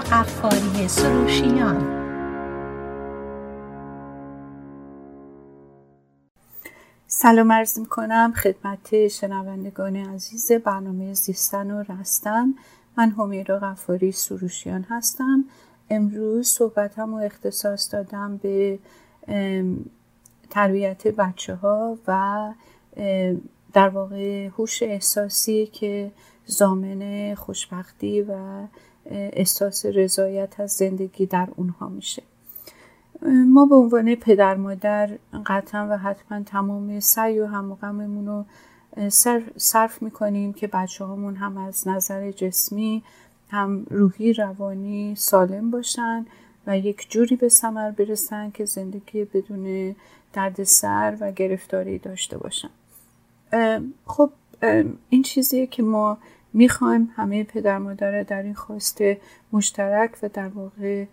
قفاری سروشیان. سلام عرض می کنم خدمت شنوندگان عزیز برنامه زیستن و رستن من همیرا غفاری سروشیان هستم. امروز صحبتم رو اختصاص دادم به تربیت بچه ها و در واقع هوش احساسی که زامن خوشبختی و احساس رضایت از زندگی در اونها میشه. ما به عنوان پدر مادر قطعا و حتما تمام سعی و هموغممون رو صرف می‌کنیم که بچه هامون هم از نظر جسمی هم روحی روانی سالم باشن و یک جوری به ثمر برسن که زندگی بدون دردسر و گرفتاری داشته باشن. خب این چیزیه که ما می‌خوایم. همه پدر مادر در این خواست مشترک و در واقع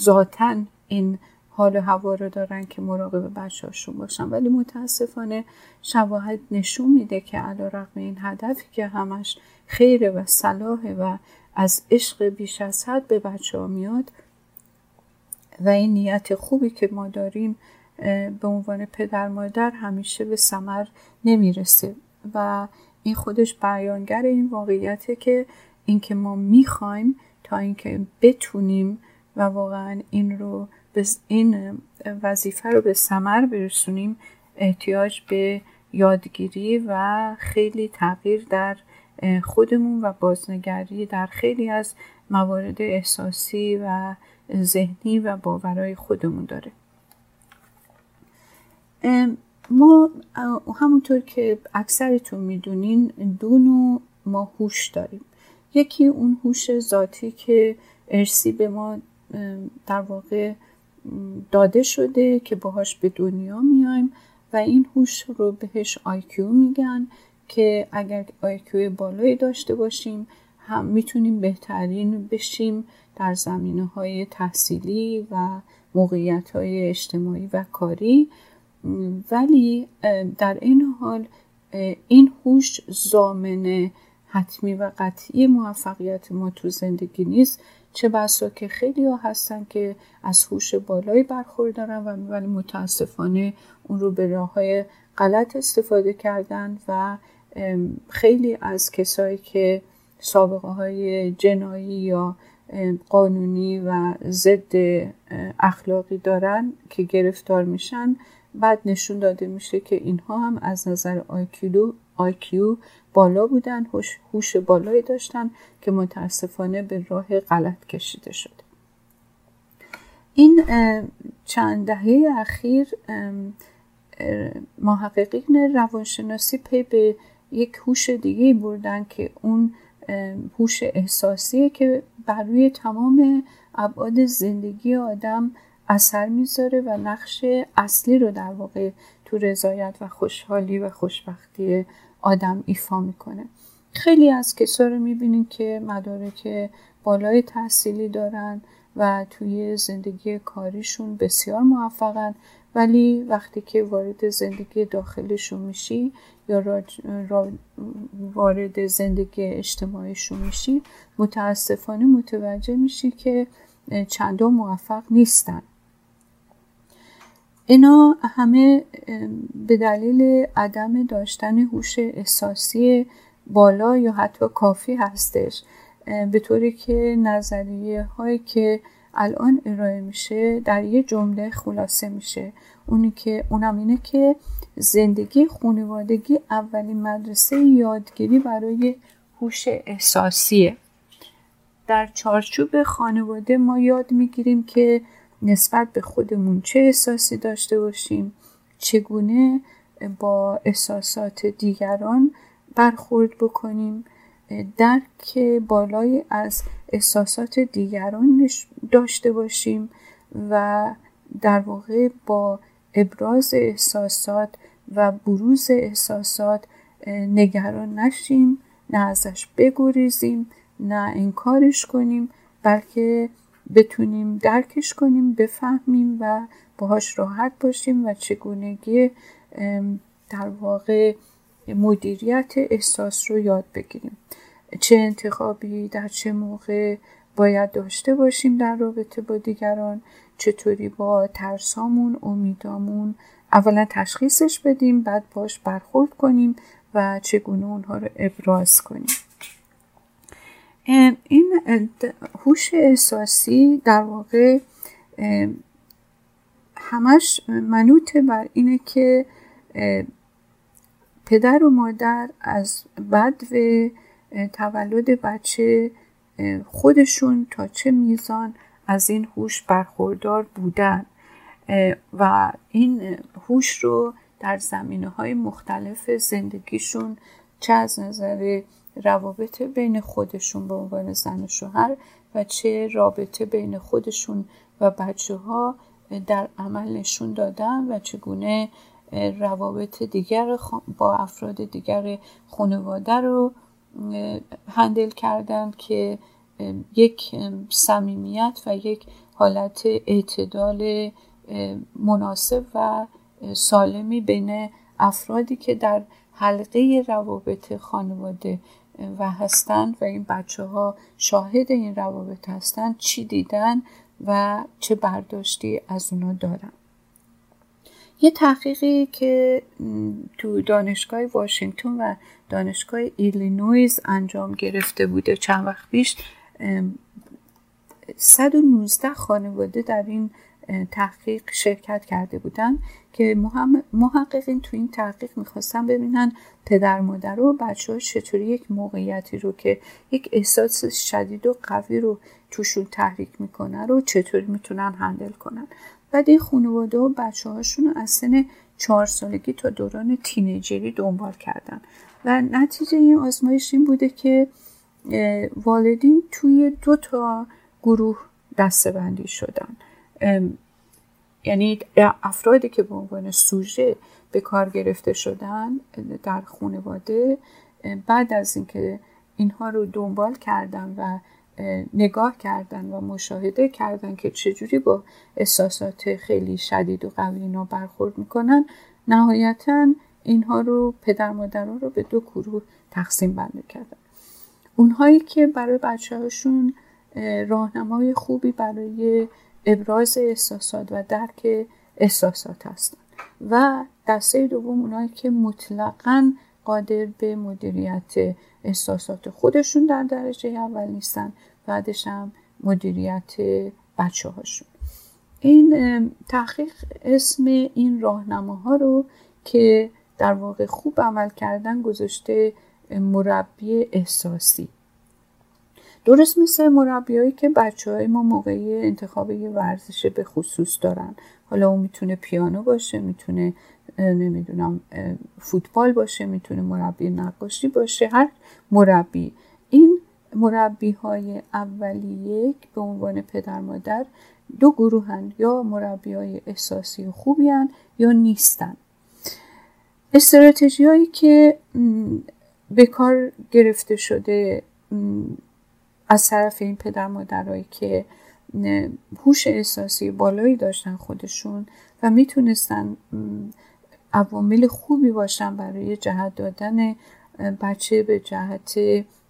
ذاتا این حال و هوا رو دارن که مراقب بچهاشون باشن. ولی متاسفانه شواهد نشون میده که علا رقم این هدفی که همش خیره و صلاحه و از عشق بیش از حد به بچه ها میاد و این نیت خوبی که ما داریم به عنوان پدر مادر همیشه به سمر نمی‌رسه. و این خودش بیانگر این واقعیته که اینکه ما می‌خوایم تا اینکه بتونیم و واقعا این رو این وظیفه رو به سمر برسونیم احتیاج به یادگیری و خیلی تغییر در خودمون و بازنگری در خیلی از موارد احساسی و ذهنی و باورهای خودمون داره. ما همونطور که اکثرتون می‌دونین دو نوع ما هوش داریم. یکی اون هوش ذاتی که ارسی به ما در واقع داده شده که باهاش به دنیا میایم و این هوش رو بهش آیکیو میگن که اگر آیکیو بالایی داشته باشیم هم می‌تونیم بهترین بشیم در زمینه های تحصیلی و موقعیت های اجتماعی و کاری. ولی در این حال این هوش زامن حتمی و قطعی موفقیت ما تو زندگی نیست. چه بسا که خیلی ها هستن که از هوش بالایی برخوردارن و ولی متاسفانه اون رو به راه های غلط استفاده کردن و خیلی از کسایی که سابقه های جنایی یا قانونی و ضد اخلاقی دارن که گرفتار میشن بعد نشون داده میشه که اینها هم از نظر آیکیو آیکیو بالا بودن هوش بالایی داشتن که متاسفانه به راه غلط کشیده شده. این چند دهه اخیر محققین روانشناسی پی به یک هوش دیگه بردن که اون هوش احساسیه که بر روی تمام ابعاد زندگی آدم اثر می‌ذاره و نقش اصلی رو در واقع تو رضایت و خوشحالی و خوشبختی آدم ایفا می‌کنه. خیلی از کسا رو می‌بینین که مدارک بالای تحصیلی دارن و توی زندگی کاریشون بسیار موفقن ولی وقتی که وارد زندگی داخلشون میشی یا وارد زندگی اجتماعیشون میشی متاسفانه متوجه میشی که چندان موفق نیستن. اینا همه به دلیل عدم داشتن هوش احساسی بالا یا حتی کافی هستش. به طوری که نظریه هایی که الان ارائه میشه در یه جمله خلاصه میشه. اونی که اونم اینه که زندگی خانوادگی اولین مدرسه یادگیری برای هوش احساسیه. در چارچوب خانواده ما یاد می‌گیریم که نسبت به خودمون چه احساسی داشته باشیم چگونه با احساسات دیگران برخورد بکنیم درک بالای از احساسات دیگران داشته باشیم و در واقع با ابراز احساسات و بروز احساسات نگران نشیم نه ازش بگریزیم نه انکارش کنیم بلکه بتونیم درکش کنیم بفهمیم و باهاش راحت باشیم و چگونگی در واقع مدیریت احساس رو یاد بگیریم. چه انتخابی در چه موقع باید داشته باشیم در رابطه با دیگران چطوری با ترسامون امیدامون اولا تشخیصش بدیم بعد باش برخورد کنیم و چگونه اونها رو ابراز کنیم. این هوش احساسی در واقع همش منوط بر اینه که پدر و مادر از بد و تولد بچه خودشون تا چه میزان از این هوش برخوردار بودن. و این هوش رو در زمینه های مختلف زندگیشون چه از نظر روابط بین خودشون به عنوان زن و شوهر و چه رابطه بین خودشون و بچه ها در عمل نشون دادن و چگونه روابط دیگر با افراد دیگر خانواده رو هندل کردن که یک صمیمیت و یک حالت اعتدال مناسب و سالمی بین افرادی که در حلقه روابط خانواده و هستند و این بچه ها شاهد این روابط هستند چی دیدن و چه برداشتی از اونا دارن. یه تحقیقی که تو دانشگاه واشنگتن و دانشگاه ایلینویز انجام گرفته بوده چند وقت پیش 119 خانواده در این تحقیق شرکت کرده بودن. که محققین تو این تحقیق می‌خواستن ببینن پدر مادر و بچه ها چطوری یک موقعیتی رو که یک احساس شدید و قوی رو توشون تحریک می‌کنه رو چطوری می‌تونن هندل کنن. بعد این خانواده و بچه هاشون از سن چهار سالگی تا دوران تینیجری دنبال کردن. و نتیجه این آزمایش این بوده که والدین توی دو تا گروه دستبندی شدن. یعنی افرادی که به عنوان سوژه به کار گرفته شدن در خانواده بعد از اینکه اینها رو دنبال کردن و نگاه کردن و مشاهده کردن که چجوری با احساسات خیلی شدید و قوی اینا برخورد می‌کنن نهایتا اینها رو پدر مادرها رو به دو گروه تقسیم بندی کردن. اونهایی که برای بچه هاشون راهنمای خوبی برای ابراز احساسات و درک احساسات هستن. و دسته دوم اونایی که مطلقا قادر به مدیریت احساسات خودشون در درجه اول نیستن بعدش هم مدیریت بچه هاشون این تحقیق اسم این راهنماها رو که در واقع خوب عمل کردن گذاشته مربی احساسی. درست مثل مربیایی که بچه های ما موقعی انتخاب یه ورزش به خصوص دارن. حالا اون می‌تونه پیانو باشه می‌تونه نمی‌دونم فوتبال باشه می‌تونه مربی نقاشی باشه هر مربی. این مربی های اولیه به عنوان پدر مادر دو گروهن یا مربی های احساسی خوبی هن یا نیستن. استراتژی هایی که به کار گرفته شده از طرف این پدر مادرایی که هوش احساسی بالایی داشتن خودشون و می‌تونستن عوامل خوبی باشن برای جهت دادن بچه به جهت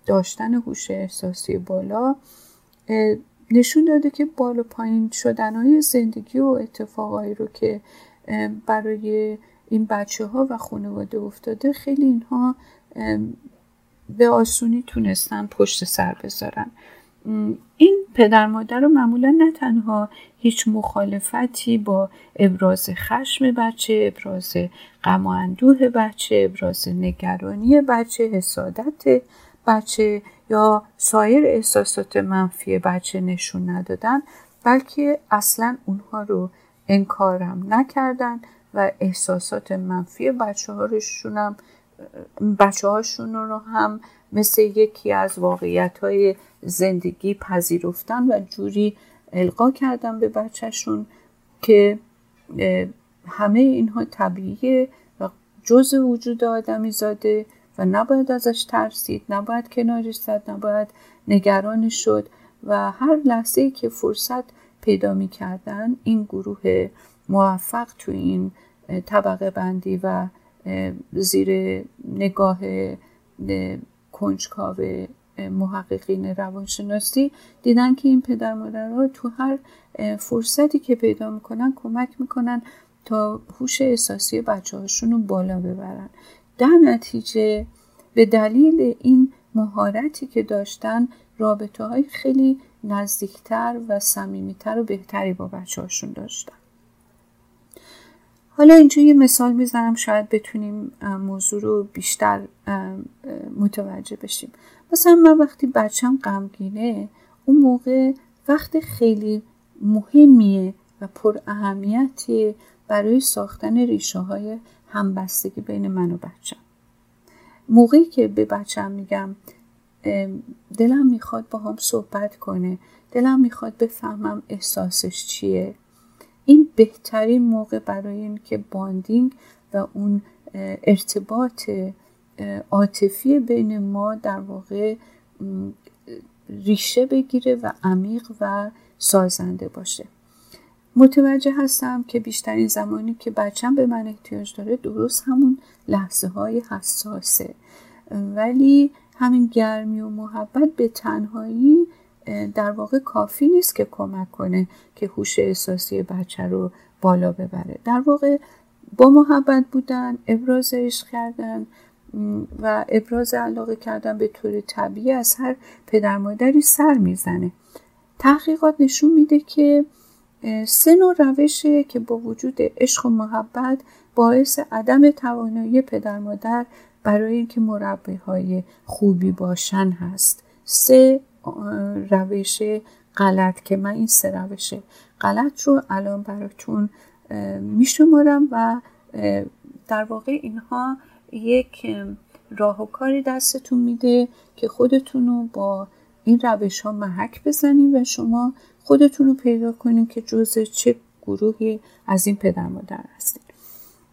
داشتن هوش احساسی بالا نشون داده که بالا پایین شدن های زندگی و اتفاقایی رو که برای این بچه ها و خانواده افتاده خیلی اینها به آسونی تونستن پشت سر بذارن. این پدر مادر رو معمولا نه تنها هیچ مخالفتی با ابراز خشم بچه ابراز غم و اندوه بچه ابراز نگرانی بچه حسادت بچه یا سایر احساسات منفی بچه نشون ندادن بلکه اصلا اونها رو انکارم نکردن و احساسات منفی بچه هاشونم بچه هاشون رو هم مثل یکی از واقعیت های زندگی پذیرفتن و جوری القا کردن به بچهشون که همه اینها طبیعیه و جز وجود آدمی زاده و نباید ازش ترسید نباید کنارش زد نباید نگران شد و هر لحظه که فرصت پیدا می کردن این گروه موفق تو این طبقه بندی و زیر نگاه کنجکاو محققین روانشناسی دیدن که این پدر مادرها تو هر فرصتی که پیدا می‌کنن کمک می‌کنن تا هوش احساسی بچه هاشون رو بالا ببرن. در نتیجه به دلیل این مهارتی که داشتن رابطه های خیلی نزدیکتر و صمیمیتر و بهتری با بچه هاشون داشتن. حالا اینجا یه مثال می‌زنم شاید بتونیم موضوع رو بیشتر متوجه بشیم. مثلا من وقتی بچم غمگینه اون موقع وقت خیلی مهمیه و پر اهمیتیه برای ساختن ریشه های همبستگی بین من و بچم موقعی که به بچم میگم دلم می‌خواد با هم صحبت کنه دلم می‌خواد بفهمم احساسش چیه. این بهترین موقع برای این که باندینگ و اون ارتباط عاطفی بین ما در واقع ریشه بگیره و عمیق و سازنده باشه. متوجه هستم که بیشترین زمانی که بچم به من احتیاج داره درست همون لحظه های حساسه. ولی همین گرمی و محبت به تنهایی در واقع کافی نیست که کمک کنه که هوش احساسی بچه رو بالا ببره. در واقع با محبت بودن ابراز عشق کردن و ابراز علاقه کردن به طور طبیعی از هر پدر مادری سر می‌زنه. تحقیقات نشون میده که سه نوع روشه که با وجود عشق و محبت باعث عدم توانایی پدر مادر برای اینکه مربی های خوبی باشن هست. سه روش غلط که من این سه روش غلط رو الان براتون میشمارم و در واقع اینها یک راه و کاری دستتون میده که خودتون رو با این روش ها محک بزنید و شما خودتون رو پیدا کنید که جز چه گروهی از این پدر مادر هستید.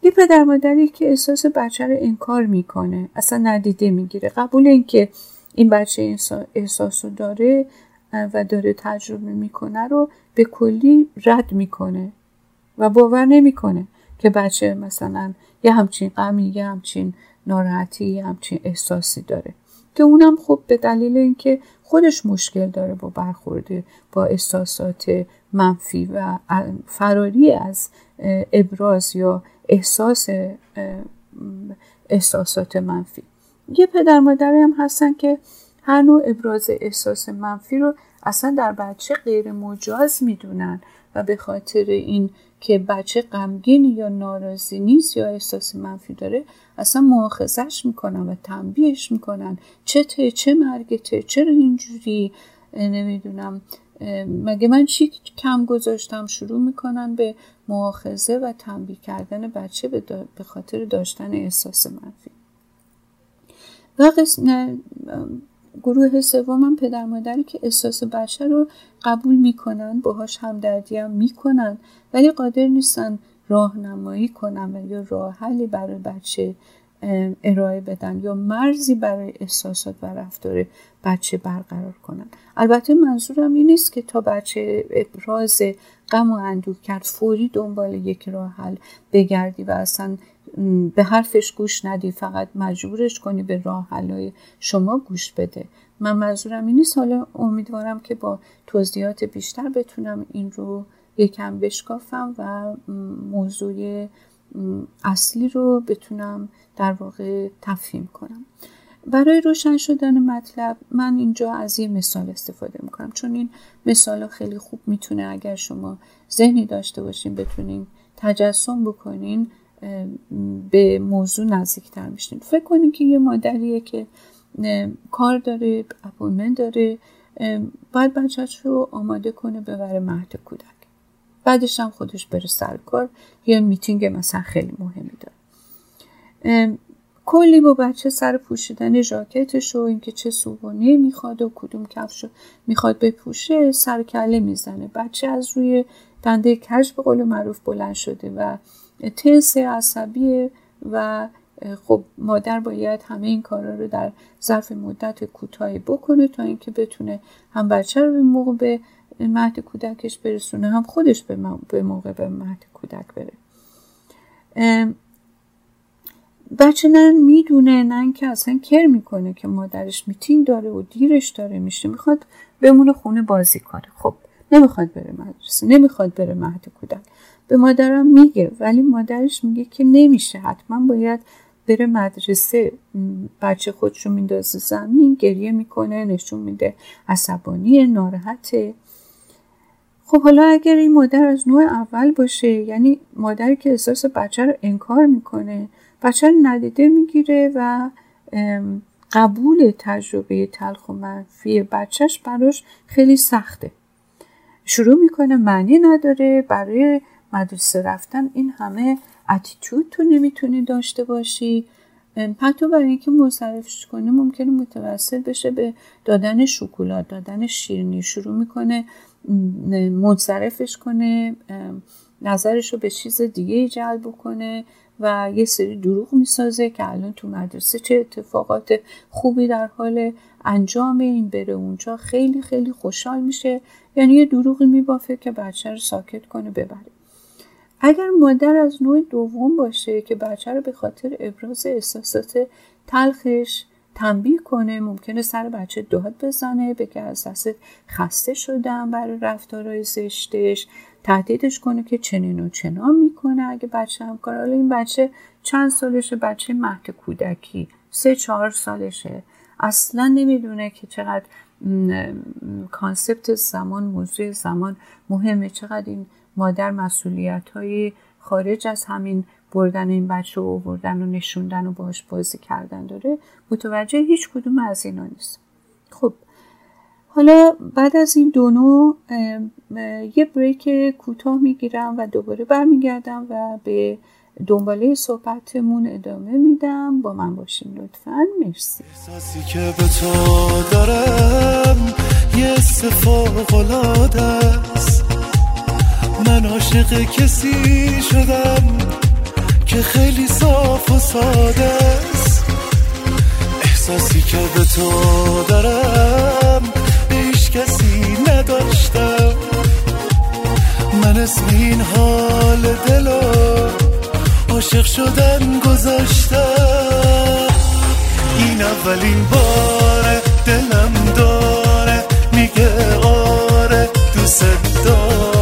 یه پدر مادری که احساس بچه رو انکار می‌کنه اصلا ندیده می‌گیره. قبول اینکه این بچه احساس رو داره و داره تجربه می‌کنه رو به کلی رد می‌کنه و باور نمی‌کنه که بچه مثلا یه همچین غمی یه همچین ناراحتی یه همچین احساسی داره. که اونم خب به دلیل اینکه خودش مشکل داره با برخورده با احساسات منفی و فراری از ابراز یا احساس احساسات منفی. یه پدر مادری هم هستن که هر نوع ابراز احساس منفی رو اصلا در بچه غیر مجاز می‌دونن و به خاطر این که بچه غمگین یا ناراضی نیست یا احساس منفی داره اصلا مؤاخذش می‌کنن و تنبیهش می‌کنن. چه ته چه مرگته چرا اینجوری؟ نمی‌دونم. مگه من چی کم گذاشتم؟ شروع می‌کنن به مؤاخذه و تنبیه کردن بچه به خاطر داشتن احساس منفی. و گروه سوم پدر مادری که احساس بچه رو قبول می‌کنن باهاش همدردی هم می‌کنن ولی قادر نیستن راهنمایی کنن و یا راه حلی برای بچه ارائه بدن یا مرزی برای احساسات و رفتار بچه برقرار کنن. البته منظورم این نیست که تا بچه ابراز غم و اندوه کرد فوری دنبال یک راه حل بگردی و اصلا به حرفش گوش ندی فقط مجبورش کنی به راه حلای شما گوش بده. من منظورم این نیست. امیدوارم که با توضیحات بیشتر بتونم این رو یکم بشکافم و موضوع اصلی رو بتونم در واقع تفهیم کنم. برای روشن شدن مطلب من اینجا از یه مثال استفاده می‌کنم. چون این مثال خیلی خوب می‌تونه اگر شما ذهنی داشته باشین بتونین تجسم بکنین. به موضوع نزدیکتر میشین فکر کنین که یه مادریه که کار داره appointment داره باید بچهش رو آماده کنه ببره مهد کودک. بعدش هم خودش بره سر کار. یه میتینگ مثلا خیلی مهمی داره. کلی با بچه سر پوشیدن ژاکتش و اینکه چه صبحانه‌ای می‌خواد و کدوم کفش می‌خواد بپوشه سر کله می‌زنه. بچه از روی دنده کج به قول معروف بلند شده و تنس عصبی و خب مادر باید همه این کارا رو در ظرف مدت کوتاهی بکنه تا اینکه بتونه هم بچه رو به موقع به مهد کودکش برسونه هم خودش به موقع به مهد کودک بره. بچه نه می‌دونه نه که اصلا کر می‌کنه که مادرش میتینگ داره و دیرش داره میشه می‌خواد بمونه خونه بازی کنه. خب نمی‌خواد بره مدرسه نمی‌خواد بره مهد کودک. به مادرم میگه ولی مادرش میگه که نمیشه حتما باید بره مدرسه بچه خودشو میندازه زمین گریه می‌کنه نشون میده عصبانی ناراحته. خب حالا اگر این مادر از نوع اول باشه یعنی مادری که احساس بچه رو انکار می‌کنه بچه رو ندیده می‌گیره و قبول تجربه تلخ و منفی بچهش براش خیلی سخته. شروع می‌کنه معنی نداره برای مدرسه رفتن این همه اتیتود تو نمی‌تونی داشته باشی. حتی برای اینکه منصرفش کنه ممکنه متوسل بشه به دادن شکلات دادن شیرینی. شروع می‌کنه منصرفش کنه نظرش رو به چیز دیگه جلب کنه و یه سری دروغ می‌سازه که الان تو مدرسه چه اتفاقات خوبی در حال انجام این بره اونجا. خیلی خیلی خوشحال میشه. یعنی یه دروغی میبافه که بچه رو ساکت کنه ببره. اگر مادر از نوع دوم باشه که بچه رو به خاطر ابراز احساسات تلخش تنبیه کنه ممکنه سر بچه داد بزنه بگه از دست خسته شدم برای رفتارهای زشتش تهدیدش کنه که چنین و چنان می‌کنه. اگه بچه هم کار حالا این بچه چند سالشه؟ بچه مهد کودکی سه چهار سالشه. اصلا نمی‌دونه که چقدر کانسپت زمان موضوع زمان مهمه. چقدر این مادر مسئولیت های خارج از همین بردن این بچه و بردن و نشوندن و باش بازی کردن داره متوجه هیچ کدوم از اینا نیست. خب حالا بعد از این دو نوع یه بریک کوتاه می‌گیرم و دوباره برمیگردم و به دنباله صحبتمون ادامه میدم. با من باشین لطفا. مرسی. احساسی که به تو دارم یه است. من عاشق کسی شدم که خیلی صاف و ساده است. احساسی که به تو دارم بیش کسی نداشتم. من اسم این حال دلو عاشق شدن گذاشتم. این اولین بار دلم داره میگه آره دوست داره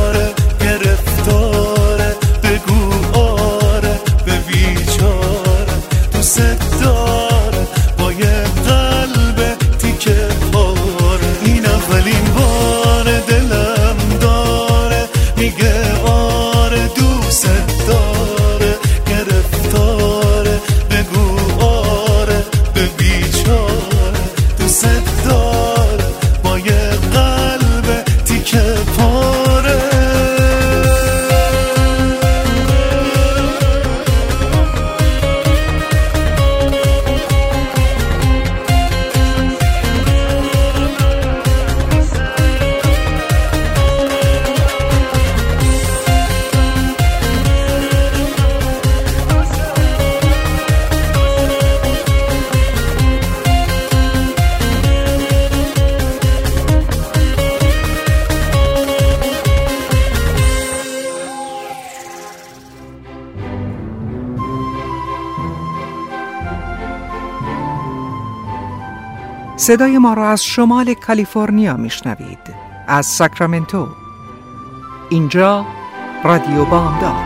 صدای ما را از شمال کالیفرنیا میشنوید از ساکرامنتو. اینجا رادیو بامداد.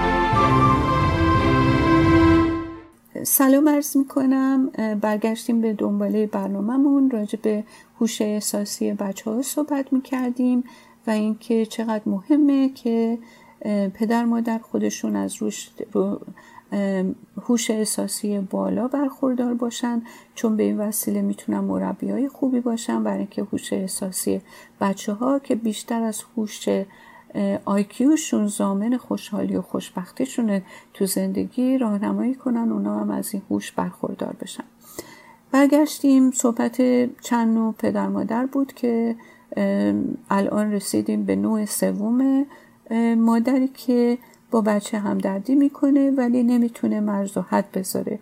سلام عرض می کنم برگشتیم به دنباله برنامهمون. راجع به هوش احساسی بچه ها صحبت می کردیم و اینکه چقدر مهمه که پدر مادر خودشون از روش رو هوش احساسی بالا برخوردار باشن چون به این وسیله می‌تونن مربی های خوبی باشن. برای اینکه هوش احساسی بچه ها که بیشتر از هوش آیکیوشون زامن خوشحالی و خوشبختیشونه تو زندگی راهنمایی کنن اونا هم از این هوش برخوردار بشن. برگشتیم. صحبت چند نوع پدر مادر بود که الان رسیدیم به نوع سوم مادری که با بچه همدردی می‌کنه ولی نمی‌تونه مرز و حد بذاره.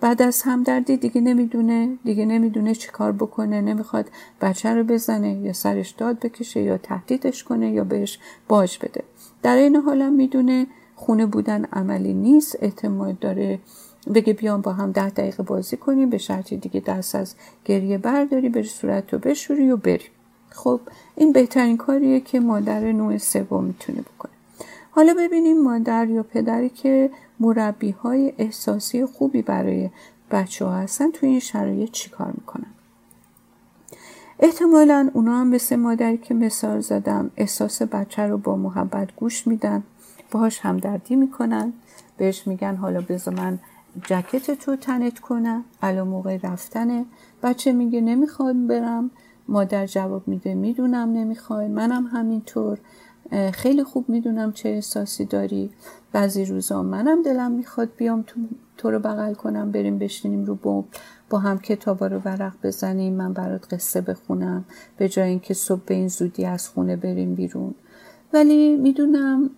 بعد از همدردی دیگه نمی‌دونه دیگه نمی‌دونه چی کار بکنه نمی‌خواد بچه رو بزنه یا سرش داد بکشه یا تهدیدش کنه یا بهش باج بده. در این حال هم می‌دونه خونه بودن عملی نیست احتمال داره بگه بیام با هم ده دقیقه بازی کنیم به شرطی دیگه دست از گریه برداری بری صورت رو بشوری و بریم. خب این بهترین کاریه که مادر نوع سوم می‌تونه بکنه. حالا ببینیم مادر یا پدری که مربی های احساسی خوبی برای بچه ها هستن توی این شرایط چیکار می‌کنن؟ احتمالا اونا هم مثل مادری که مثال زدم احساس بچه رو با محبت گوش میدن باهاش همدردی می‌کنن. بهش میگن حالا بذار من جکت تو تنت کنم. الان موقع رفتنه. بچه میگه نمی‌خواد برم. مادر جواب میده می‌دونم نمی‌خوای منم همینطور. خیلی خوب می‌دونم چه احساسی داری. بعضی روزا منم دلم می‌خواد بیام تو, تو رو بغل کنم بریم بشینیم رو بوم. با هم کتابا رو ورق بزنیم من برات قصه بخونم. به جای اینکه صبح به این زودی از خونه بریم بیرون. ولی می‌دونم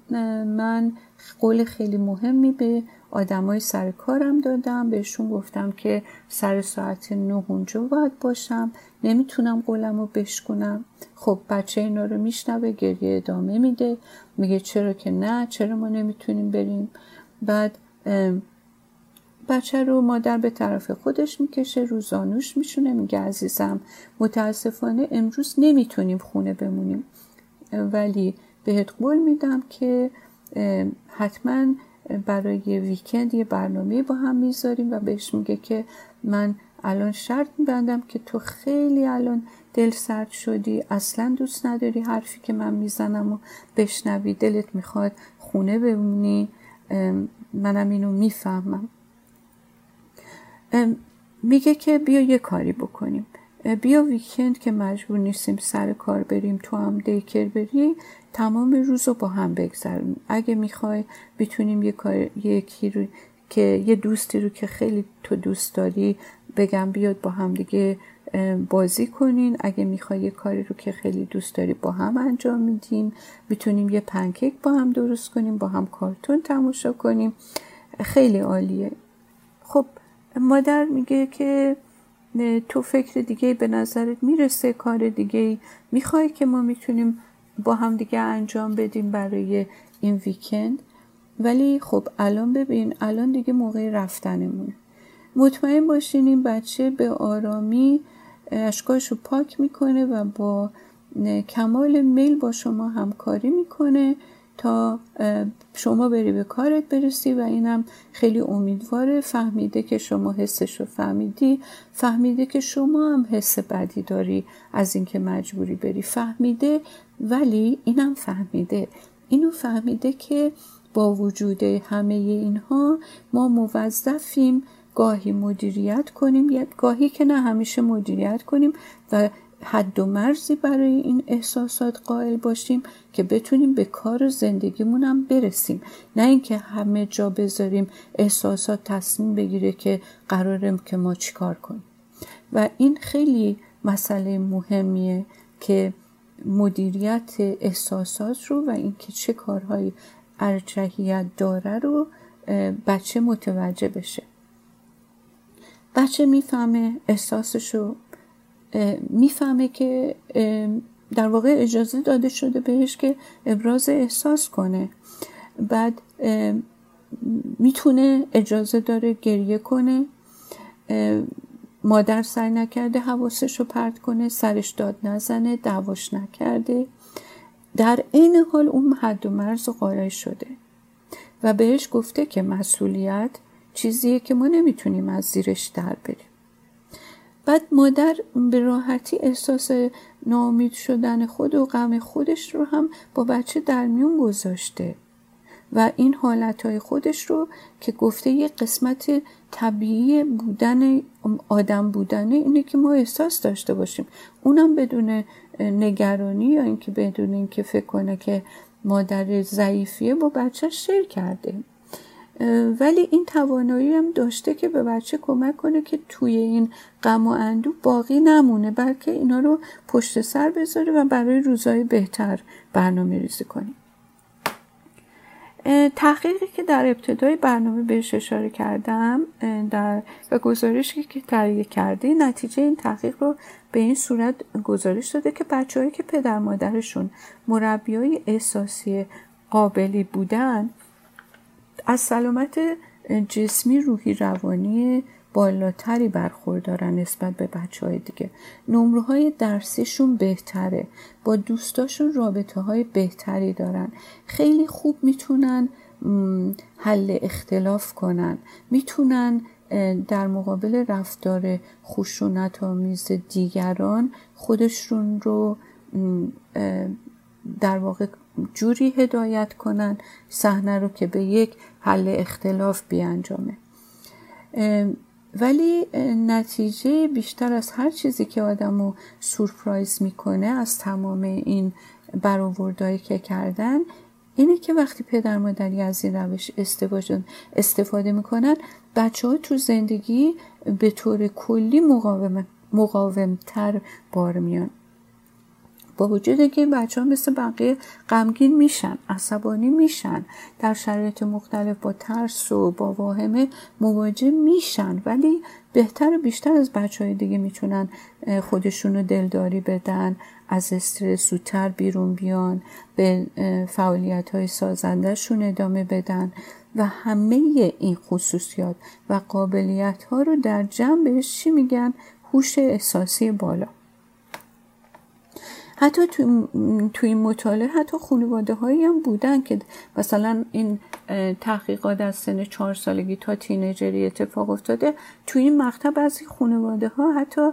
من قول خیلی مهمی به آدمای سر کارم دادم بهشون گفتم که سر ساعت نه اونجا باید باشم. نمی‌تونم قولم رو بشکنم خب بچه اینا رو میشنوه گریه ادامه میده. میگه چرا که نه چرا ما نمی‌تونیم بریم؟ بعد بچه رو مادر به طرف خودش می‌کشه روزانوش میشونه میگه عزیزم متاسفانه امروز نمی‌تونیم خونه بمونیم. ولی بهت قول میدم که حتما برای ویکند یه برنامه با هم می‌ذاریم و بهش میگه که من الان شرط میبندم که تو خیلی الان دل سرد شدی اصلا دوست نداری حرفی که من می‌زنم و بشنوی دلت می‌خواد خونه بمونی منم اینو می‌فهمم. میگه که بیا یه کاری بکنیم. بیا ویکند که مجبور نیستیم سر کار بریم تو هم دیکر بری تمام روز رو با هم بگذرونیم. اگه می‌خوای می‌تونیم یه کار یکی رو که یه دوستی رو که خیلی تو دوست داری بگم بیاد با هم دیگه بازی کنین. اگه می‌خوای یه کاری رو که خیلی دوست داری با هم انجام میدیم. می‌تونیم یه پنکیک با هم درست کنیم با هم کارتون تماشا کنیم. خیلی عالیه. خب مادر میگه که تو فکر دیگه به نظرت می‌رسه؟ کار دیگه می‌خوای که ما می‌تونیم با هم دیگه انجام بدیم برای این ویکند؟ ولی خب الان ببین الان دیگه موقع رفتنمونه مطمئن باشین این بچه به آرامی اشکاش رو پاک می‌کنه و با کمال میل با شما همکاری می‌کنه. تا شما بری به کارت برسی و اینم خیلی امیدواره. فهمیده که شما حسش رو فهمیدی. فهمیده که شما هم حس بدی داری از اینکه مجبوری بری. فهمیده ولی اینم فهمیده. اینو فهمیده که با وجود همه اینها ما موظفیم گاهی مدیریت کنیم. یا گاهی که نه همیشه مدیریت کنیم و حد و مرزی برای این احساسات قائل باشیم که بتونیم به کار زندگیمون هم برسیم. نه اینکه همه جا بذاریم احساسات تصمیم بگیره که قرارم که ما چیکار کنیم. و این خیلی مسئله مهمیه که مدیریت احساسات رو و اینکه چه کارهایی ارجحیت داره رو بچه متوجه بشه. بچه می‌فهمه احساسش رو می‌فهمه که در واقع اجازه داده شده بهش که ابراز احساس کنه. بعد می‌تونه اجازه داره گریه کنه. مادر سعی نکرده حواسش رو پرت کنه سرش داد نزنه دعواش نکرده. در این حال اون حد و مرز قائل شده و بهش گفته که مسئولیت چیزیه که ما نمی‌تونیم از زیرش در بریم. بعد مادر به راحتی احساس ناامید شدن خود و غم خودش رو هم با بچه در میون گذاشته و این حالتهای خودش رو که گفته یه قسمت طبیعی بودن آدم بودنه اینه که ما احساس داشته باشیم. اونم بدون نگرانی یا اینکه بدون اینکه فکر کنه که مادر ضعیفیه با بچه شیر کرده. ولی این توانایی هم داشته که به بچه کمک کنه که توی این غم و اندو باقی نمونه بلکه اینا رو پشت سر بذاره و برای روزهای بهتر برنامه ریزی کنیم تحقیقی که در ابتدای برنامه بهش اشاره کردم در و گزارشی که تهیه کرده نتیجه این تحقیق رو به این صورت گزارش داده که بچههایی که پدر مادرشون مربی های احساسی قابلی بودن از سلامت جسمی روحی روانی بالاتری برخوردارن نسبت به بچه های دیگه. نمره های درسیشون بهتره. با دوستاشون رابطه های بهتری دارن. خیلی خوب می‌تونن حل اختلاف کنن. می‌تونن در مقابل رفتار خشونت آمیز دیگران خودشون رو در واقع جوری هدایت کنن صحنه رو که به یک حل اختلاف بیانجامه. ولی نتیجه بیشتر از هر چیزی که آدم رو سورپرایز می‌کنه از تمام این برآوردهایی که کردن اینه که وقتی پدر مادری از این روش استفاده می‌کنن بچه ها تو زندگی به طور کلی مقاوم مقاومتر بار میان. با وجود که بچه ها مثل بقیه غمگین میشن عصبانی میشن در شرایط مختلف با ترس و با واهمه مواجه میشن ولی بهتر و بیشتر از بچه های دیگه می‌تونن خودشونو دلداری بدن از استرس زودتر بیرون بیان به فعالیت های سازندهشون ادامه بدن و همه این خصوصیات و قابلیت ها رو در جمع بهش چی میگن؟ هوش احساسی بالا. حتی تو, تو این مطالعه حتی خانواده هایی هم بودن که مثلا این تحقیقات از سن چهار سالگی تا تینیجری اتفاق افتاده تو این مقطع بعضی خانواده ها حتی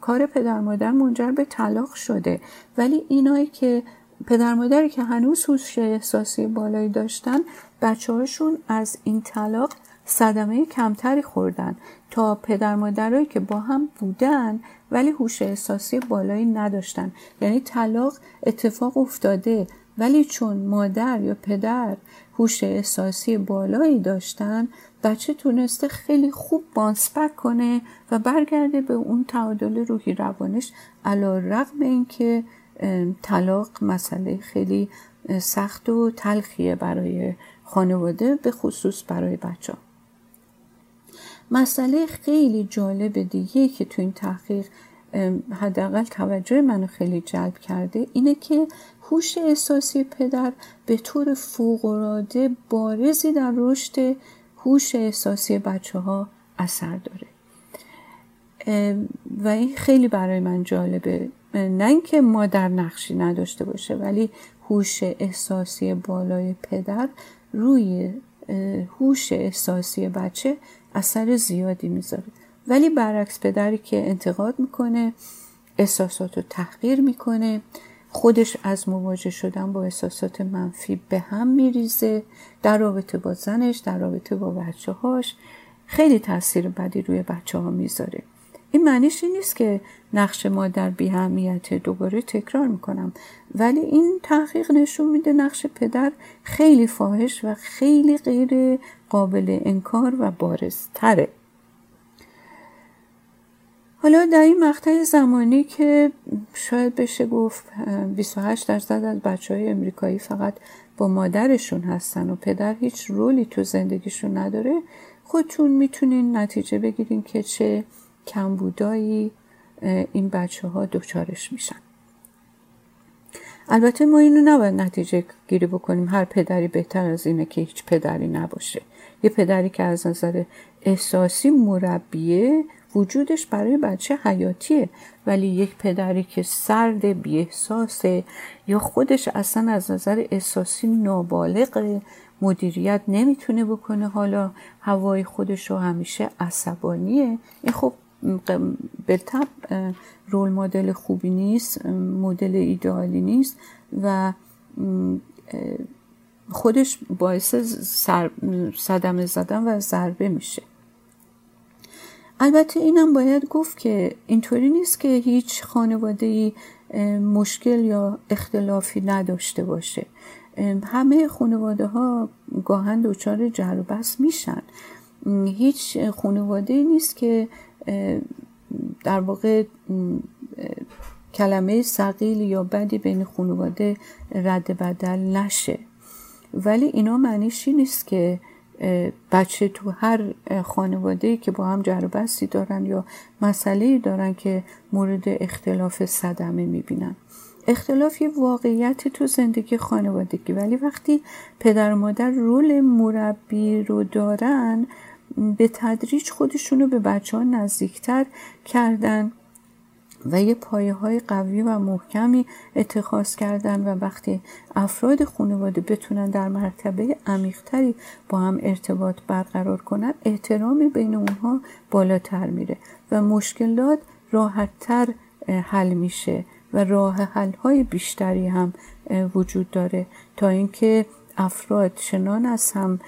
کار پدر مادر منجر به طلاق شده. ولی اینایی که پدر مادری که هنوز هوش احساسی بالایی داشتن بچه هاشون از این طلاق صدمه کمتری خوردن تا پدر مادرایی که با هم بودن ولی هوش احساسی بالایی نداشتن. یعنی طلاق اتفاق افتاده ولی چون مادر یا پدر هوش احساسی بالایی داشتن بچه تونسته خیلی خوب بانسپک کنه و برگرده به اون تعادل روحی روانش. علا رقم اینکه طلاق مسئله خیلی سخت و تلخیه برای خانواده به خصوص برای بچه مسئله خیلی جالب دیگه که تو این تحقیق حداقل توجه منو خیلی جلب کرده اینه که هوش احساسی پدر به طور فوقالعاده بارزی در رشد هوش احساسی بچه ها اثر داره. و این خیلی برای من جالبه. نه اینکه مادر نقشی نداشته باشه ولی هوش احساسی بالای پدر روی هوش احساسی بچه اثر زیادی می‌ذاره. ولی برعکس پدری که انتقاد می‌کنه احساسات رو تحقیر می‌کنه خودش از مواجه شدن با احساسات منفی به هم میریزه در رابطه با زنش در رابطه با بچه هاش خیلی تاثیر بدی روی بچه ها می‌ذاره. این معنیش این نیست که نقش مادر بی همیت دوباره تکرار می‌کنم. ولی این تحقیق نشون میده نقش پدر خیلی فاحش و خیلی غیر قابل انکار و بارزتره. حالا در این مقطع زمانی که شاید بشه گفت 28 درصد از بچه های امریکایی فقط با مادرشون هستن و پدر هیچ رولی تو زندگیشون نداره خودتون می‌تونین نتیجه بگیرین که چه کمبودایی این بچه ها دچارش میشن. البته ما اینو نباید نتیجه گیری بکنیم. هر پدری بهتر از اینه که هیچ پدری نباشه. یه پدری که از نظر احساسی مربیه وجودش برای بچه حیاتیه. ولی یک پدری که سرد بیاحساسه یا خودش اصلا از نظر احساسی نابالغ مدیریت نمی‌تونه بکنه. حالا هوای خودش رو همیشه عصبانیه. این خب بالطب رول مدل خوبی نیست مدل ایدئالی نیست و خودش باعث صدمه زدن و ضربه میشه. البته اینم باید گفت که اینطوری نیست که هیچ خانواده مشکل یا اختلافی نداشته باشه. همه خانواده ها گاهن دچار جر بس میشن. هیچ خانواده نیست که در واقع کلمه سقیل یا بدی بین خانواده رد بدل نشه. ولی اینا معنیش نیست که بچه تو هر خانواده که با هم جر بستی دارن یا مسئله دارن که مورد اختلاف صدمه می‌بینن. اختلاف یه واقعیت تو زندگی خانوادگی. ولی وقتی پدر و مادر رول مربی رو دارن به تدریج خودشونو به بچه ها نزدیکتر کردن و یه پایه های قوی و محکمی اتخاذ کردن و وقتی افراد خانواده بتونن در مرتبه عمیقتری با هم ارتباط برقرار کنن احترامی بین اونها بالاتر میره و مشکلات راحتتر حل میشه و راه حل های بیشتری هم وجود داره تا اینکه افراد چنان از هم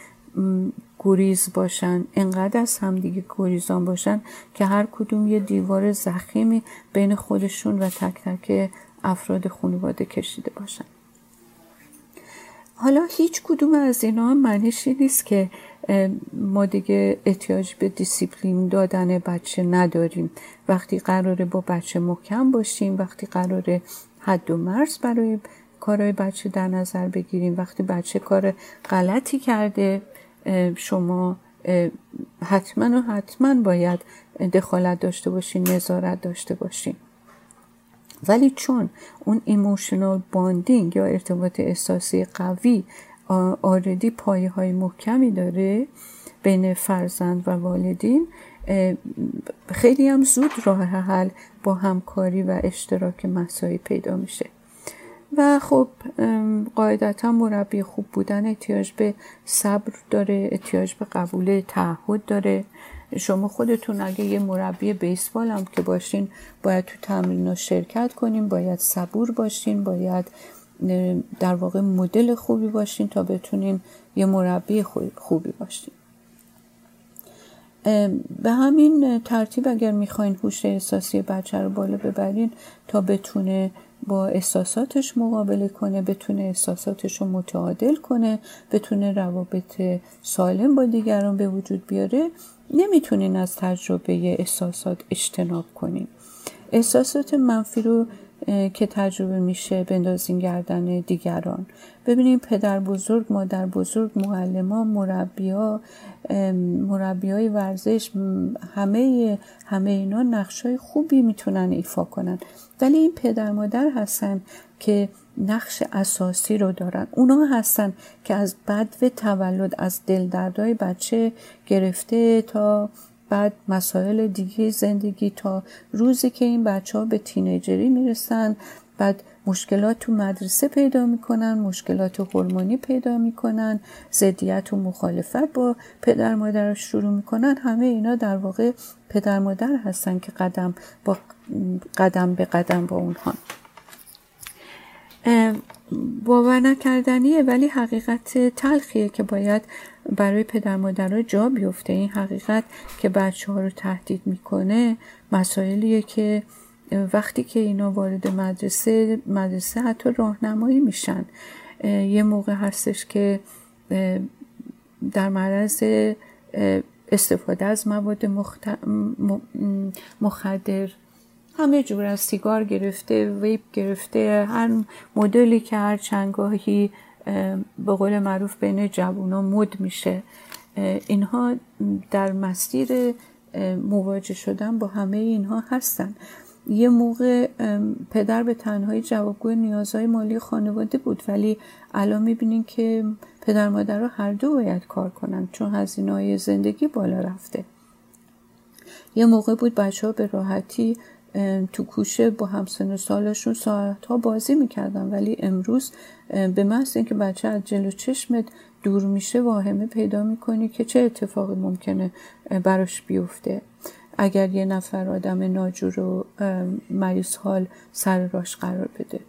گریز باشن. انقدر از همدیگه گریزان باشن که هر کدوم یه دیوار ضخیمی بین خودشون و تک تک افراد خانواده کشیده باشن. حالا هیچ کدوم از اینا هم نیست که ما دیگه احتیاج به دیسیپلین دادن بچه نداریم. وقتی قراره با بچه محکم باشیم وقتی قراره حد و مرز برای کارهای بچه در نظر بگیریم وقتی بچه کار غلطی کرده شما حتما و حتما باید دخالت داشته باشین نظارت داشته باشین. ولی چون اون emotional bonding یا ارتباط احساسی قوی already پایه های محکمی داره بین فرزند و والدین خیلی هم زود راه حل با همکاری و اشتراک مسایی پیدا میشه. و خب قاعدتا مربی خوب بودن احتیاج به صبر داره احتیاج به قبول تعهد داره. شما خودتون اگه یه مربی بیسبال هم که باشین باید تو تمرین شرکت کنین باید صبور باشین باید در واقع مدل خوبی باشین تا بتونین یه مربی خوبی باشین. به همین ترتیب اگر می‌خواین هوش احساسی بچه رو بالا ببرین تا بتونه با احساساتش مقابله کنه بتونه احساساتش رو متعادل کنه بتونه روابط سالم با دیگران به وجود بیاره. نمی‌تونین از تجربه احساسات اجتناب کنین. احساسات منفی رو که تجربه میشه بندازین گردن دیگران. ببینیم پدر بزرگ مادر بزرگ معلمان مربیا مربی های ورزش همه همه اینا نقش های خوبی می‌تونن ایفا کنن. ولی این پدر مادر هستن که نقش اساسی رو دارن. اونا هستن که از بد و تولد از دلدردهای بچه گرفته تا بعد مسائل دیگه زندگی تا روزی که این بچه ها به تینیجری می‌رسن. بعد مشکلات تو مدرسه پیدا می‌کنن مشکلات هورمونی پیدا می‌کنن زدیت و مخالفت با پدر مادر شروع می‌کنن. همه اینا در واقع پدر مادر هستن که قدم با قدم به قدم با اونها. باور نکردنیه ولی حقیقت تلخیه که باید برای پدر مادرها جا بیفته. این حقیقت که بچه ها رو تهدید می‌کنه مسائلیه که وقتی که اینا وارد مدرسه مدرسه حتی راهنمایی میشن. یه موقع هستش که در معرض استفاده از مواد مخدر همه جور از سیگار گرفته ویپ گرفته هر مدلی که هر چنگاهی به قول معروف بین جوونا مد میشه. اینها در مسیر مواجه شدن با همه اینها هستن. یه موقع پدر به تنهایی جوابگوی نیازهای مالی خانواده بود ولی الان می‌بینین که پدر مادر رو هر دو باید کار کنن چون هزینه های زندگی بالا رفته. یه موقع بود بچه ها به راحتی تو کوشه با همسن سالشون ساعت ها بازی می‌کردن. ولی امروز به محض اینکه بچه از جلو چشمت دور میشه واهمه پیدا می‌کنی که چه اتفاقی ممکنه براش بیفته. اگر یه نفر آدم ناجور و مریض حال سر راش قرار بده.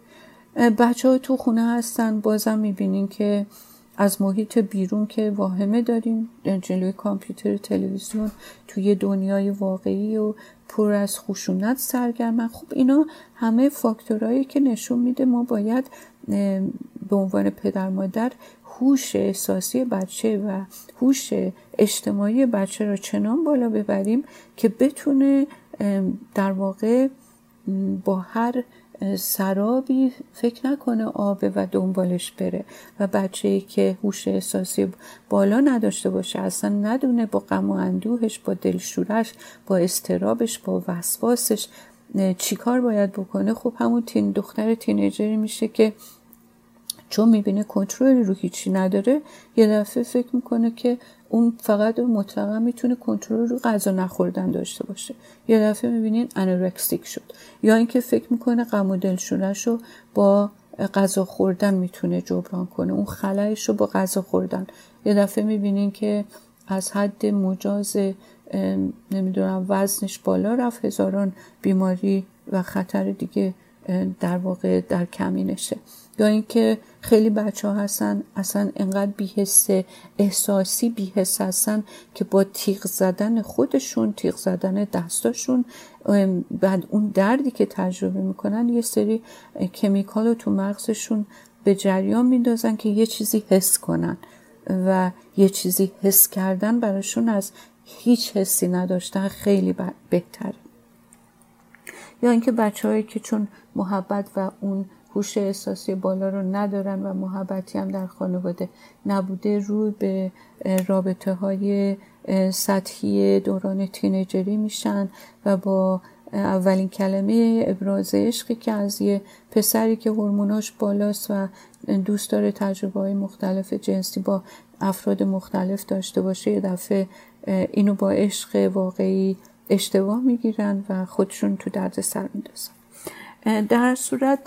بچه ها تو خونه هستن. بازم می‌بینین که از محیط بیرون که واهمه داریم. جلوی کامپیوتر تلویزیون توی دنیای واقعی و پر از خشونت سرگرمن خب اینا همه فاکتورهایی که نشون میده ما باید به عنوان پدر مادر هوش احساسی بچه و هوش اجتماعی بچه را چنان بالا ببریم که بتونه در واقع با هر سرابی فکر نکنه آبه و دنبالش بره و بچه ای که هوش احساسی بالا نداشته باشه اصلا ندونه با غم و اندوهش با دلشورش با استرابش با وسواسش چیکار باید بکنه؟ خب همون تین دختر تینیجری میشه که چون می‌بینه کنترلی رو هیچی نداره یه دفعه فکر می‌کنه که اون فقط مطلقا می‌تونه کنترل رو غذا نخوردن داشته باشه. یه دفعه می‌بینین انورکسیک شد. یا اینکه فکر می‌کنه غم و دلشونش رو با غذا خوردن می‌تونه جبران کنه. اون خلایش رو با غذا خوردن. یه دفعه می‌بینین که از حد مجاز نمی‌دونم وزنش بالا رفت. هزاران بیماری و خطر دیگه در واقع در کمینشه. یا اینکه خیلی بچه ها هستن اصلا انقدر بیحس احساسی بیحس هستن که با تیغ زدن خودشون تیغ زدن دستاشون بعد اون دردی که تجربه می‌کنن یه سری کمیکال رو تو مغزشون به جریان میندازن که یه چیزی حس کنن و یه چیزی حس کردن براشون از هیچ حسی نداشتن خیلی بهتره. یا اینکه بچههایی که چون محبت و اون هوش احساسی بالا رو ندارن و محبتی هم در خانواده نبوده. روی به رابطه های سطحی دوران تینیجری میشن و با اولین کلمه ابراز عشقی که از یه پسری که هورموناش بالاست و دوست داره تجربه های مختلف جنسی با افراد مختلف داشته باشه یه دفعه اینو با عشق واقعی اشتباه می‌گیرن و خودشون تو درد سر میدازن در صورت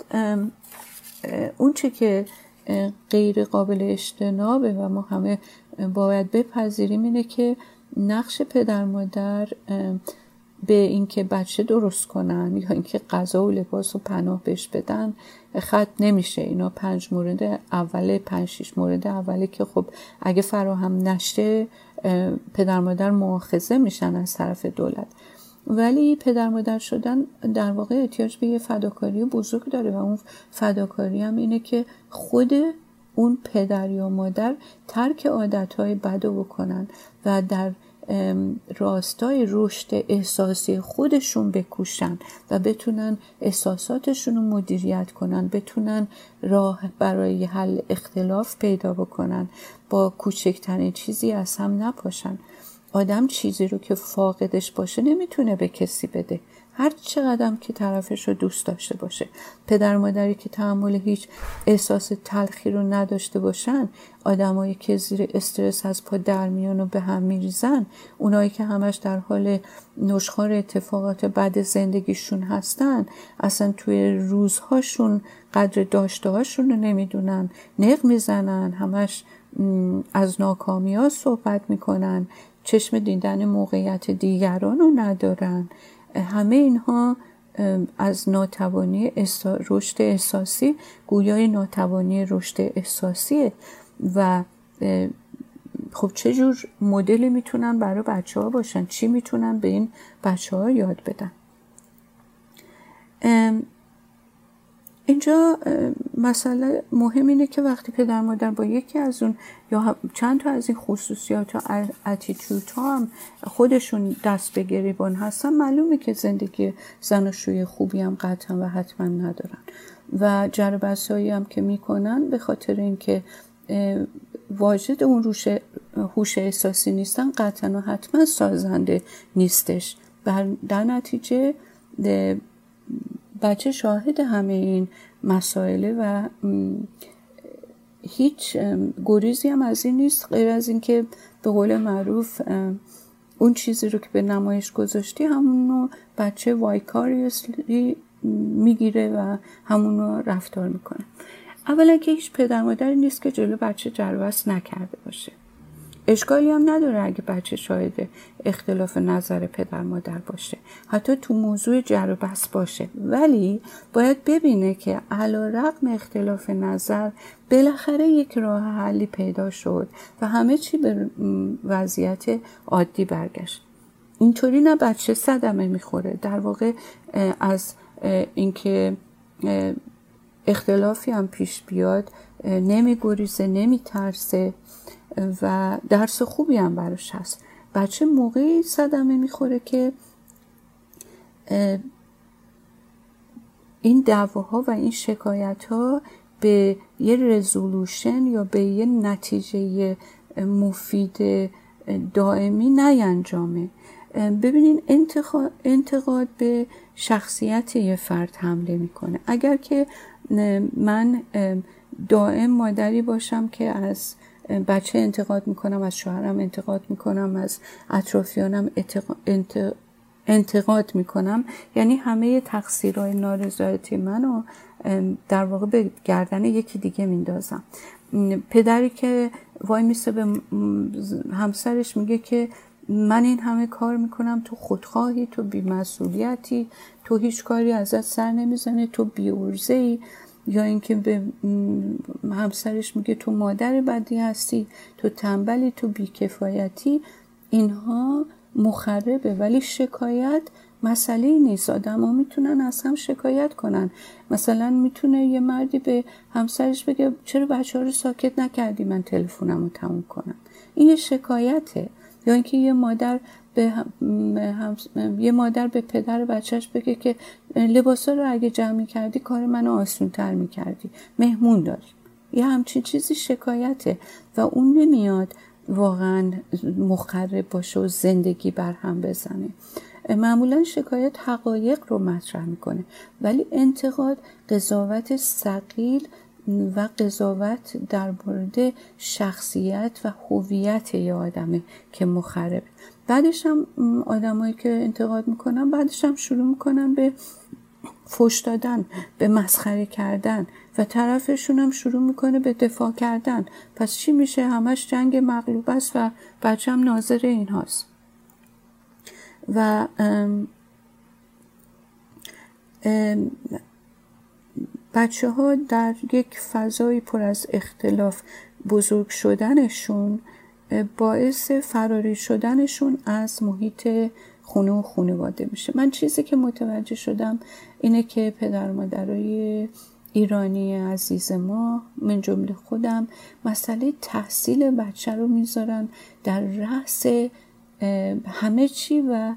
اون چه که غیر قابل اجتنابه و ما همه باید بپذیریم اینه که نقش پدر مادر به اینکه بچه درست کنن یا اینکه غذا و لباس و پناه بهش بدن خط نمیشه. اینا پنج مورد اوله پنج شیش مورد اوله که خب اگه فراهم نشه پدر مادر مؤاخذه میشن از طرف دولت. ولی پدر مادر شدن در واقع احتیاج به یه فداکاری بزرگ داره و اون فداکاری هم اینه که خود اون پدر یا مادر ترک عادتهای بد رو بکنن و در راستای رشد احساسی خودشون بکوشن و بتونن احساساتشون رو مدیریت کنن بتونن راه برای حل اختلاف پیدا بکنن. با کوچکترین چیزی از هم نپاشن. آدم چیزی رو که فاقدش باشه نمی‌تونه به کسی بده. هر چقدر که طرفش رو دوست داشته باشه. پدر مادری که تحمل هیچ احساس تلخی رو نداشته باشن آدمایی که زیر استرس از پا در میان و به هم میریزن اونایی که همش در حال نشخار اتفاقات بد زندگیشون هستن اصلا توی روزهاشون قدر داشته هاشون رو نمی‌دونن. نق می‌زنن همش از ناکامی ها صحبت می‌کنن. چشم دیدن موقعیت دیگران رو ندارن. همه اینها از ناتوانی رشد احساسی گویای ناتوانی رشد احساسیه و خب چه جور مدلی می‌تونن برای بچه ها باشن؟ چی می‌تونن به این بچه ها یاد بدن؟ اینجا مسئله مهم اینه که وقتی پدر مادر با یکی از اون یا چند تا از این خصوصیات و اتیتود ها هم خودشون دست به گریبان هستن معلومه که زندگی زن و شوی خوبی هم قطعا و حتما ندارن. و جربسایی هم که می‌کنن به خاطر اینکه واجد اون روش هوش احساسی نیستن قطعا و حتما سازنده نیستش. در نتیجه بچه شاهد همه این مسائله و هیچ گریزی هم از این نیست غیر از اینکه به قول معروف اون چیزی رو که به نمایش گذاشتی همونو بچه وایکاریسلی می‌گیره و همونو رفتار می‌کنه. اولا که هیچ پدر مادری نیست که جلو بچه جلوس نکرده باشه. اشکالی هم نداره اگه بچه شاید اختلاف نظر پدر مادر باشه. حتی تو موضوع جر بس باشه. ولی باید ببینه که علا رقم اختلاف نظر بالاخره یک راه حلی پیدا شد و همه چی به وضعیت عادی برگشت. اینطوری نه بچه صدمه می‌خوره. در واقع از اینکه اختلافی هم پیش بیاد نمیگریزه نمیترسه. و درس خوبی هم براش هست. بچه موقعی صدمه می‌خوره که این دعواها و این شکایت ها به یه رزولوشن یا به یه نتیجه مفید دائمی نینجامه ببینین انتقاد به شخصیت یه فرد حمله می‌کنه. اگر که من دائم مادری باشم که از بچه انتقاد می‌کنم از شوهرم انتقاد می‌کنم از اطرافیانم انتقاد می‌کنم. یعنی همه تقصیرهای نارضایتی منو در واقع به گردن یکی دیگه میندازم. پدری که وای میسه به همسرش میگه که من این همه کار می‌کنم تو خودخواهی تو بیمسئولیتی تو هیچ کاری ازت سر نمی‌زنه تو بیورزه ای یا اینکه به همسرش میگه تو مادر بدی هستی تو تنبلی تو بیکفایتی اینها مخربه. ولی شکایت مسئله نیست. آدم ها می‌تونن از هم شکایت کنن. مثلا می‌تونه یه مردی به همسرش بگه چرا بچه ها رو ساکت نکردی؟ من تلفنم رو تموم کنم. این یه شکایته. یا اینکه یه مادر به یه مادر به پدر بچهش بگه که لباسا رو اگه جمع کردی کار منو آسون تر می‌کردی. مهمون داریم یه همچین چیزی شکایته و اون نمیاد واقعا مخرب باشه و زندگی بر هم بزنه. معمولا شکایت حقایق رو مطرح می‌کنه. ولی انتقاد قضاوت سقیل و قضاوت در مورد شخصیت و هویت یه آدمه که مخرب بعدش هم آدمایی که انتقاد می‌کنن بعدش هم شروع می‌کنن به فش دادن به مسخره کردن و طرفشون هم شروع می‌کنه به دفاع کردن. پس چی میشه؟ همش جنگ مغلوب است و بچه هم ناظر این هاست. و ام بچه ها در یک فضای پر از اختلاف بزرگ شدنشون باعث فراری شدنشون از محیط خونه و خانواده میشه. من چیزی که متوجه شدم اینه که پدر مادرای ایرانی عزیز ما من جمله خودم مسئله تحصیل بچه رو می‌ذارن در رأس همه چی و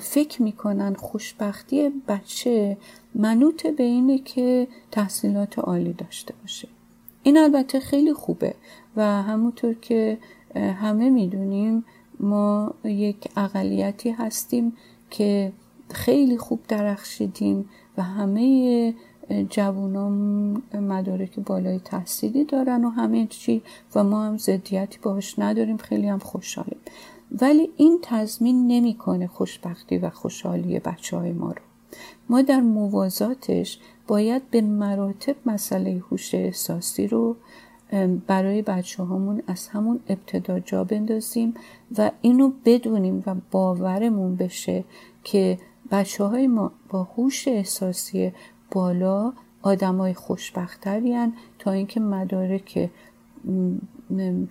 فکر می‌کنن خوشبختی بچه منوط به اینه که تحصیلات عالی داشته باشه. این البته خیلی خوبه و همونطور که همه می‌دونیم ما یک اقلیتی هستیم که خیلی خوب درخشیدیم و همه جوانان مدارک بالای تحصیلی دارن و همه چی و ما هم زدیتی باش نداریم خیلی هم خوشحالیم. ولی این تضمین نمی‌کنه خوشبختی و خوشحالی بچه های ما رو. ما در موازاتش باید به مراتب مسئله هوش احساسی رو برای بچه هامون از همون ابتدا جا بندازیم و اینو بدونیم و باورمون بشه که بچه های ما با هوش احساسی بالا آدمای خوشبخترین تا اینکه مدارک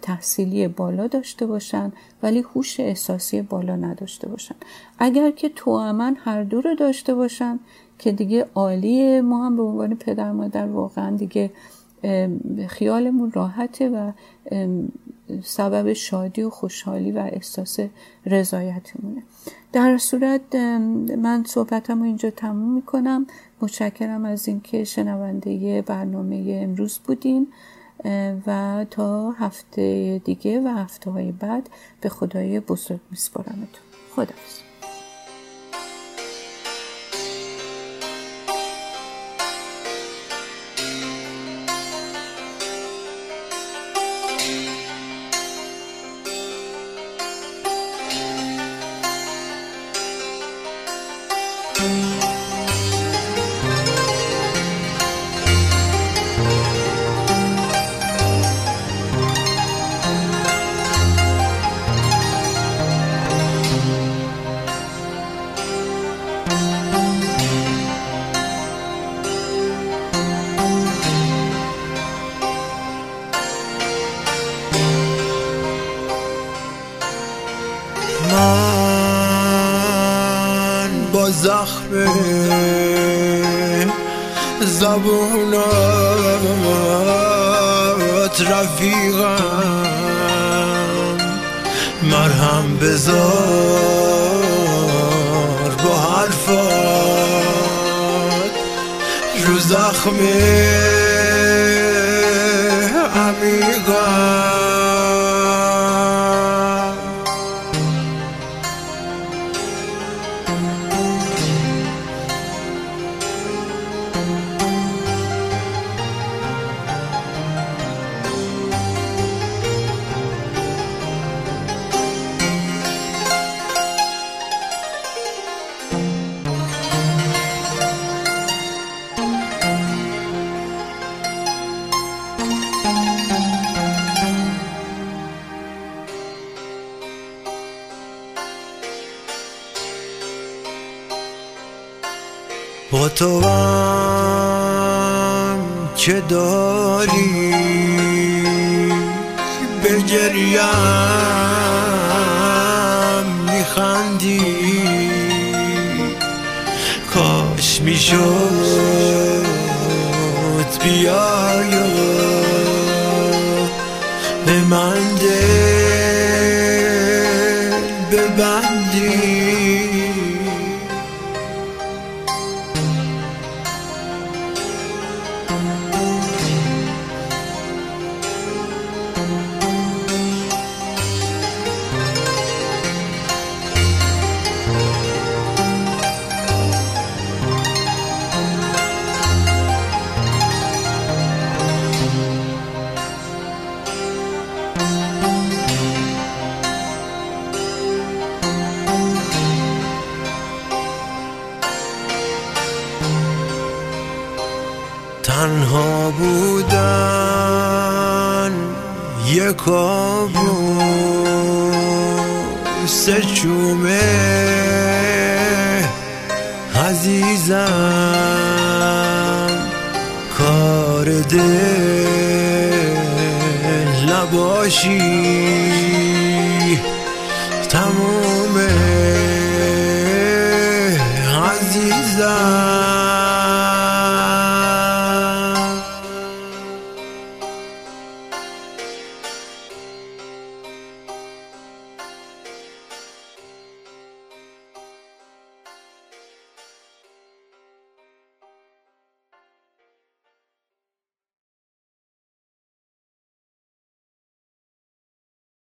تحصیلی بالا داشته باشن ولی هوش احساسی بالا نداشته باشن. اگر که توامن هر دو رو داشته باشن که دیگه عالیه ما هم به عنوان پدر مادر واقعا دیگه خیالمون راحته و سبب شادی و خوشحالی و احساس رضایتمونه. در صورت من صحبتم رو اینجا تموم می‌کنم. متشکرم از اینکه شنونده برنامه امروز بودین و تا هفته دیگه و هفته های بعد به خدای بزرگ میسپارمتون. خدا زبونات رفیقم. مرهم بذار با حرفات رو زخم داری به گریم میخندی؟ کاش می‌شد بیایا به من دل ببندی.